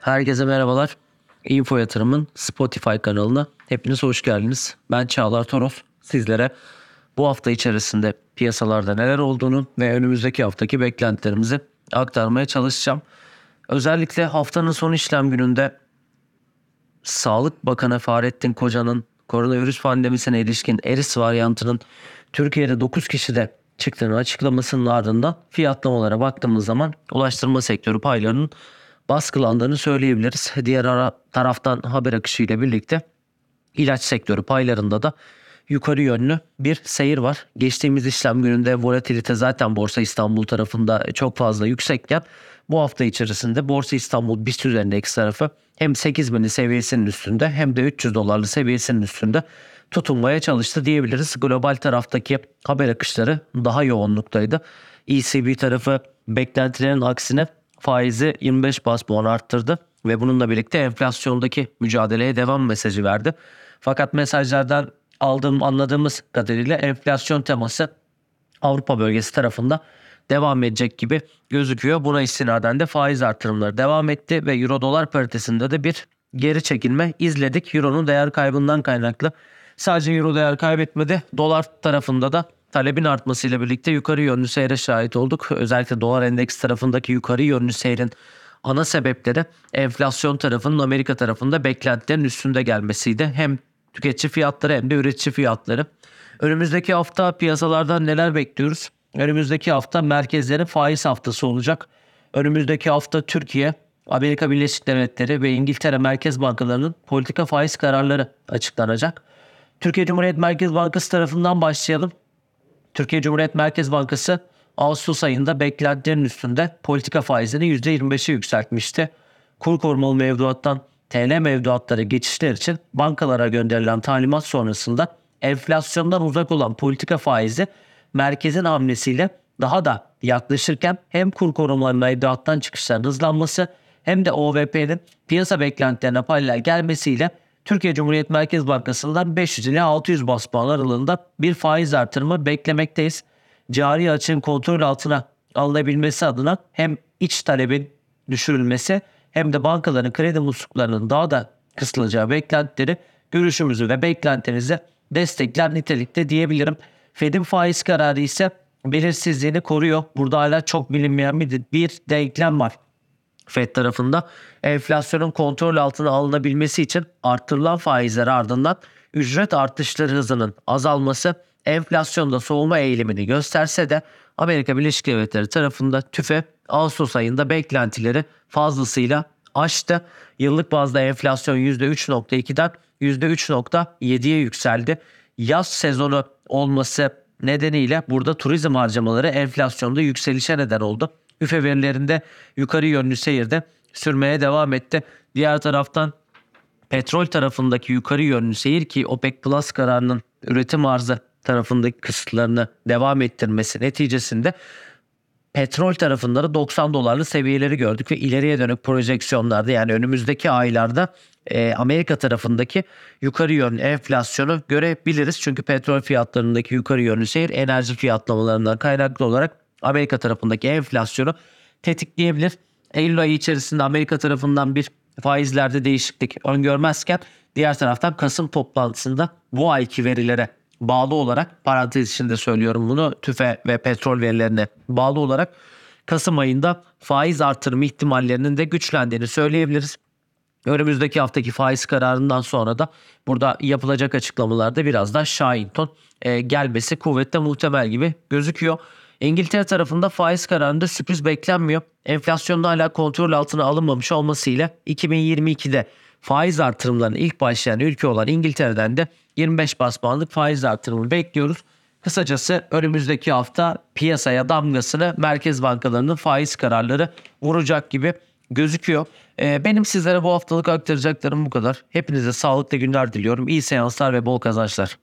Herkese merhabalar. Info Yatırım'ın Spotify kanalına hepiniz hoş geldiniz. Ben Çağlar Toros. Sizlere bu hafta içerisinde piyasalarda neler olduğunu ve önümüzdeki haftaki beklentilerimizi aktarmaya çalışacağım. Özellikle haftanın son işlem gününde Sağlık Bakanı Fahrettin Koca'nın koronavirüs pandemisine ilişkin Eris varyantının Türkiye'de 9 kişide çıktığını açıklamasının ardından fiyatlamalara baktığımız zaman ulaştırma sektörü paylarının baskılandığını söyleyebiliriz. Diğer ara, taraftan haber akışı ile birlikte ilaç sektörü paylarında da yukarı yönlü bir seyir var. Geçtiğimiz işlem gününde volatilite zaten Borsa İstanbul tarafında çok fazla yüksekken bu hafta içerisinde Borsa İstanbul BIST üzerindeki tarafı hem 8000'li seviyesinin üstünde hem de 300 dolarlı seviyesinin üstünde tutunmaya çalıştı diyebiliriz. Global taraftaki haber akışları daha yoğunluktaydı. ECB tarafı beklentilerin aksine faizi 25 bas puan arttırdı ve bununla birlikte enflasyondaki mücadeleye devam mesajı verdi. Fakat mesajlardan aldığım anladığımız kadarıyla enflasyon teması Avrupa bölgesi tarafında devam edecek gibi gözüküyor. Buna istinaden de faiz artırımları devam etti ve euro dolar paritesinde de bir geri çekilme izledik. Euro'nun değer kaybından kaynaklı. Sadece euro değer kaybetmedi. Dolar tarafında da talebin artmasıyla birlikte yukarı yönlü seyre şahit olduk. Özellikle dolar endeks tarafındaki yukarı yönlü seyrin ana sebepleri enflasyon tarafının Amerika tarafında beklentilerin üstünde gelmesiydi. Hem tüketici fiyatları hem de üretici fiyatları. Önümüzdeki hafta piyasalardan neler bekliyoruz? Önümüzdeki hafta merkezlerin faiz haftası olacak. Önümüzdeki hafta Türkiye, Amerika Birleşik Devletleri ve İngiltere Merkez Bankalarının politika faiz kararları açıklanacak. Türkiye Cumhuriyet Merkez Bankası tarafından başlayalım. Türkiye Cumhuriyet Merkez Bankası Ağustos ayında beklentilerin üstünde politika faizini %25'e yükseltmişti. Kur korumalı mevduattan TL mevduatları geçişler için bankalara gönderilen talimat sonrasında enflasyondan uzak olan politika faizi merkezin hamlesiyle daha da yaklaşırken hem kur korumalı mevduattan çıkışların hızlanması hem de OVP'nin piyasa beklentilerine paralel gelmesiyle Türkiye Cumhuriyet Merkez Bankası'ndan 500 ile 600 bas puan aralığında bir faiz artırımı beklemekteyiz. Cari açığın kontrol altına alınabilmesi adına hem iç talebin düşürülmesi hem de bankaların kredi musluklarının daha da kısılacağı beklentileri görüşümüzü ve beklentinizi destekler nitelikte diyebilirim. Fed'in faiz kararı ise belirsizliğini koruyor. Burada hala çok bilinmeyen bir, bir denklem var. Fed tarafında enflasyonun kontrol altına alınabilmesi için arttırılan faizler ardından ücret artışları hızının azalması enflasyonda soğuma eğilimini gösterse de Amerika Birleşik Devletleri tarafında tüfe Ağustos ayında beklentileri fazlasıyla aştı. Yıllık bazda enflasyon %3.2'den %3.7'ye yükseldi. Yaz sezonu olması nedeniyle burada turizm harcamaları enflasyonda yükselişe neden oldu. Üfe verilerinde yukarı yönlü seyirde sürmeye devam etti. Diğer taraftan petrol tarafındaki yukarı yönlü seyir ki OPEC Plus kararının üretim arzı tarafındaki kısıtlarını devam ettirmesi neticesinde petrol tarafında da 90 dolarlı seviyeleri gördük ve ileriye dönük projeksiyonlarda yani önümüzdeki aylarda e, Amerika tarafındaki yukarı yönlü enflasyonu görebiliriz. Çünkü petrol fiyatlarındaki yukarı yönlü seyir enerji fiyatlamalarından kaynaklı olarak Amerika tarafındaki enflasyonu tetikleyebilir. Eylül ayı içerisinde Amerika tarafından bir faizlerde değişiklik öngörmezken diğer taraftan Kasım toplantısında bu ayki verilere bağlı olarak parantez içinde söylüyorum bunu tüfe ve petrol verilerine bağlı olarak Kasım ayında faiz artırımı ihtimallerinin de güçlendiğini söyleyebiliriz. Önümüzdeki haftaki faiz kararından sonra da burada yapılacak açıklamalarda biraz daha şahin ton e, gelmesi kuvvetle muhtemel gibi gözüküyor. İngiltere tarafında faiz kararında sürpriz beklenmiyor. Enflasyonda hala kontrol altına alınmamış olmasıyla 2022'de faiz artırımlarına ilk başlayan ülke olan İngiltere'den de 25 bas puanlık faiz artırımını bekliyoruz. Kısacası önümüzdeki hafta piyasaya damgasını merkez bankalarının faiz kararları vuracak gibi gözüküyor. Ee, benim sizlere bu haftalık aktaracaklarım bu kadar. Hepinize sağlıklı günler diliyorum. İyi seanslar ve bol kazançlar.